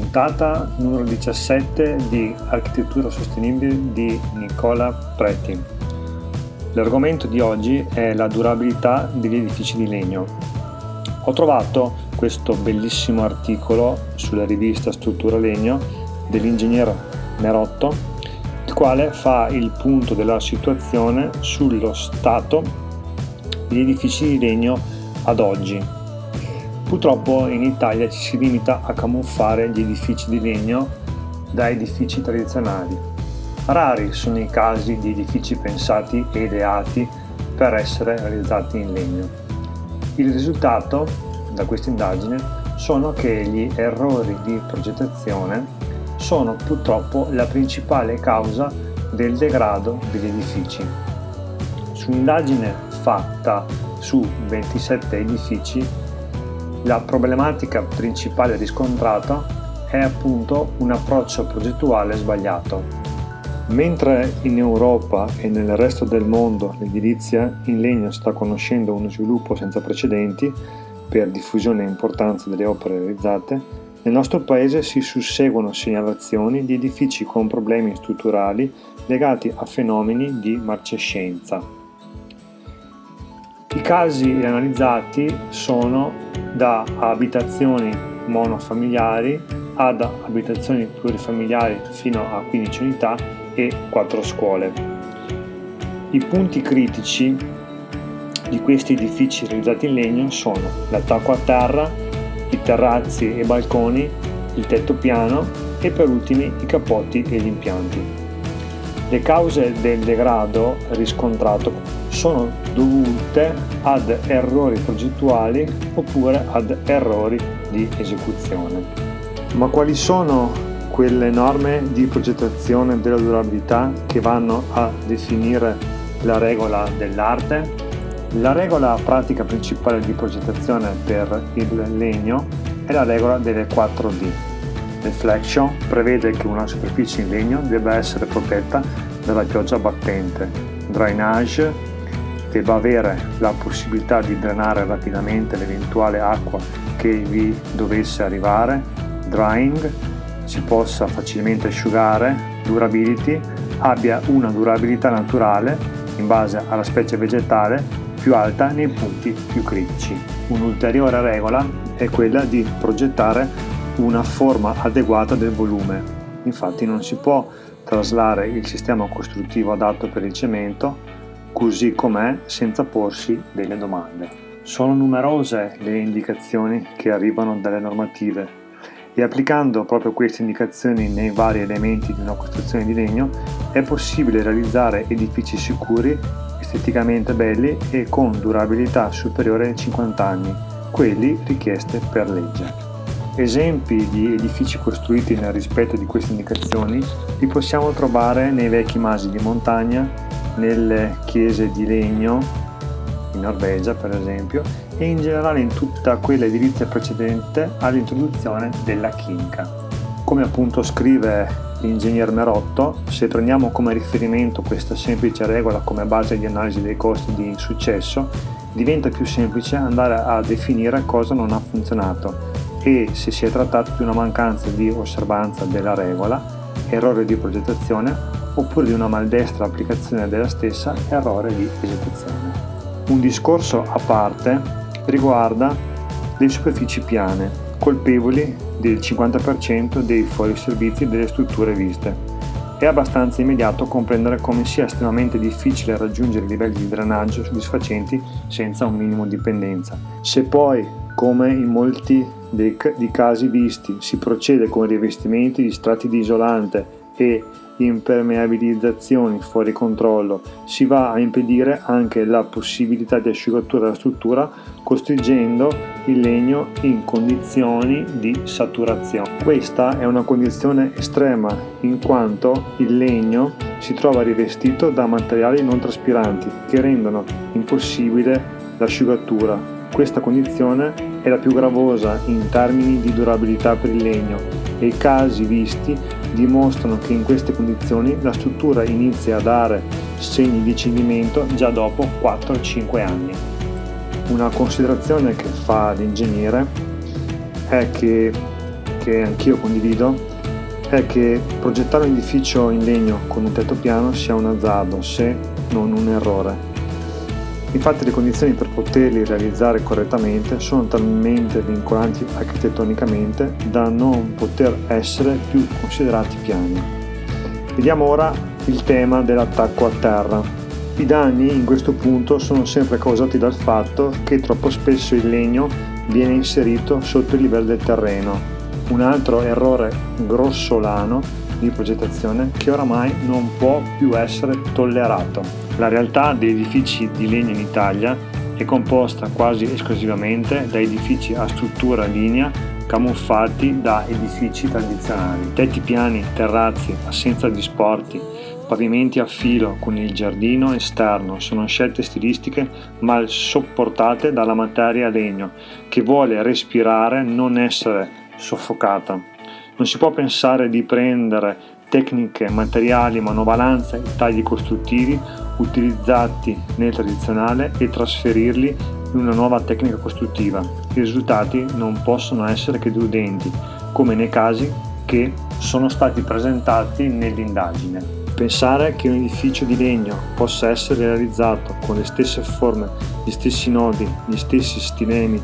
puntata numero 17 di Architettura Sostenibile di Nicola Preti. L'argomento di oggi è la durabilità degli edifici di legno. Ho trovato questo bellissimo articolo sulla rivista Struttura Legno dell'ingegnere Merotto, il quale fa il punto della situazione sullo stato degli edifici di legno ad oggi Purtroppo in Italia ci si limita a camuffare gli edifici di legno da edifici tradizionali. Rari sono i casi di edifici pensati e ideati per essere realizzati in legno. Il risultato da questa indagine sono che gli errori di progettazione sono purtroppo la principale causa del degrado degli edifici. Su un'indagine fatta su 27 edifici la problematica principale riscontrata è appunto un approccio progettuale sbagliato. Mentre in Europa e nel resto del mondo l'edilizia in legno sta conoscendo uno sviluppo senza precedenti per diffusione e importanza delle opere realizzate, nel nostro paese si susseguono segnalazioni di edifici con problemi strutturali legati a fenomeni di marcescenza. I casi analizzati sono da abitazioni monofamiliari ad abitazioni plurifamiliari fino a 15 unità e 4 scuole. I punti critici di questi edifici realizzati in legno sono l'attacco a terra, i terrazzi e balconi, il tetto piano e per ultimi i capotti e gli impianti. Le cause del degrado riscontrato sono dovute ad errori progettuali oppure ad errori di esecuzione. Ma quali sono quelle norme di progettazione della durabilità che vanno a definire la regola dell'arte? La regola pratica principale di progettazione per il legno è la regola delle 4D Reflection prevede che una superficie in legno debba essere protetta dalla pioggia battente. Drainage debba avere la possibilità di drenare rapidamente l'eventuale acqua che vi dovesse arrivare. Drying si possa facilmente asciugare. Durability abbia una durabilità naturale in base alla specie vegetale più alta nei punti più critici. Un'ulteriore regola è quella di progettare una forma adeguata del volume. Infatti non si può traslare il sistema costruttivo adatto per il cemento così com'è senza porsi delle domande. Sono numerose le indicazioni che arrivano dalle normative e applicando proprio queste indicazioni nei vari elementi di una costruzione di legno è possibile realizzare edifici sicuri, esteticamente belli e con durabilità superiore ai 50 anni, quelli richieste per legge. Esempi di edifici costruiti nel rispetto di queste indicazioni li possiamo trovare nei vecchi masi di montagna, nelle chiese di legno, in Norvegia per esempio, e in generale in tutta quella edilizia precedente all'introduzione della chinca. Come appunto scrive l'ingegner Merotto, se prendiamo come riferimento questa semplice regola come base di analisi dei costi di insuccesso, diventa più semplice andare a definire cosa non ha funzionato e se si è trattato di una mancanza di osservanza della regola, errore di progettazione oppure di una maldestra applicazione della stessa, errore di esecuzione. Un discorso a parte riguarda le superfici piane, colpevoli del 50% dei fuoriservizi delle strutture viste. È abbastanza immediato comprendere come sia estremamente difficile raggiungere livelli di drenaggio soddisfacenti senza un minimo di dipendenza. Se poi, come in molti dei, di casi visti. Si procede con rivestimenti di strati di isolante e impermeabilizzazioni fuori controllo, si va a impedire anche la possibilità di asciugatura della struttura costringendo il legno in condizioni di saturazione. Questa è una condizione estrema in quanto il legno si trova rivestito da materiali non traspiranti che rendono impossibile l'asciugatura questa condizione è la più gravosa in termini di durabilità per il legno e i casi visti dimostrano che in queste condizioni la struttura inizia a dare segni di cedimento già dopo 4-5 anni. Una considerazione che fa l'ingegnere è che che anch'io condivido è che progettare un edificio in legno con un tetto piano sia un azzardo, se non un errore. Infatti le condizioni per poterli realizzare correttamente sono talmente vincolanti architettonicamente da non poter essere più considerati piani. Vediamo ora il tema dell'attacco a terra. I danni in questo punto sono sempre causati dal fatto che troppo spesso il legno viene inserito sotto il livello del terreno. Un altro errore grossolano di progettazione che oramai non può più essere tollerato. La realtà degli edifici di legno in Italia è composta quasi esclusivamente da edifici a struttura linea camuffati da edifici tradizionali. Tetti piani, terrazzi, assenza di sporti, pavimenti a filo con il giardino esterno sono scelte stilistiche mal sopportate dalla materia legno che vuole respirare, non essere soffocata. Non si può pensare di prendere tecniche, materiali, manovalanze e tagli costruttivi utilizzati nel tradizionale e trasferirli in una nuova tecnica costruttiva. I risultati non possono essere che deludenti, come nei casi che sono stati presentati nell'indagine. Pensare che un edificio di legno possa essere realizzato con le stesse forme, gli stessi nodi, gli stessi stilemi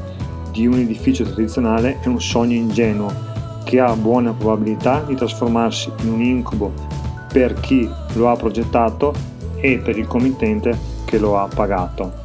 di un edificio tradizionale è un sogno ingenuo che ha buona probabilità di trasformarsi in un incubo per chi lo ha progettato e per il committente che lo ha pagato.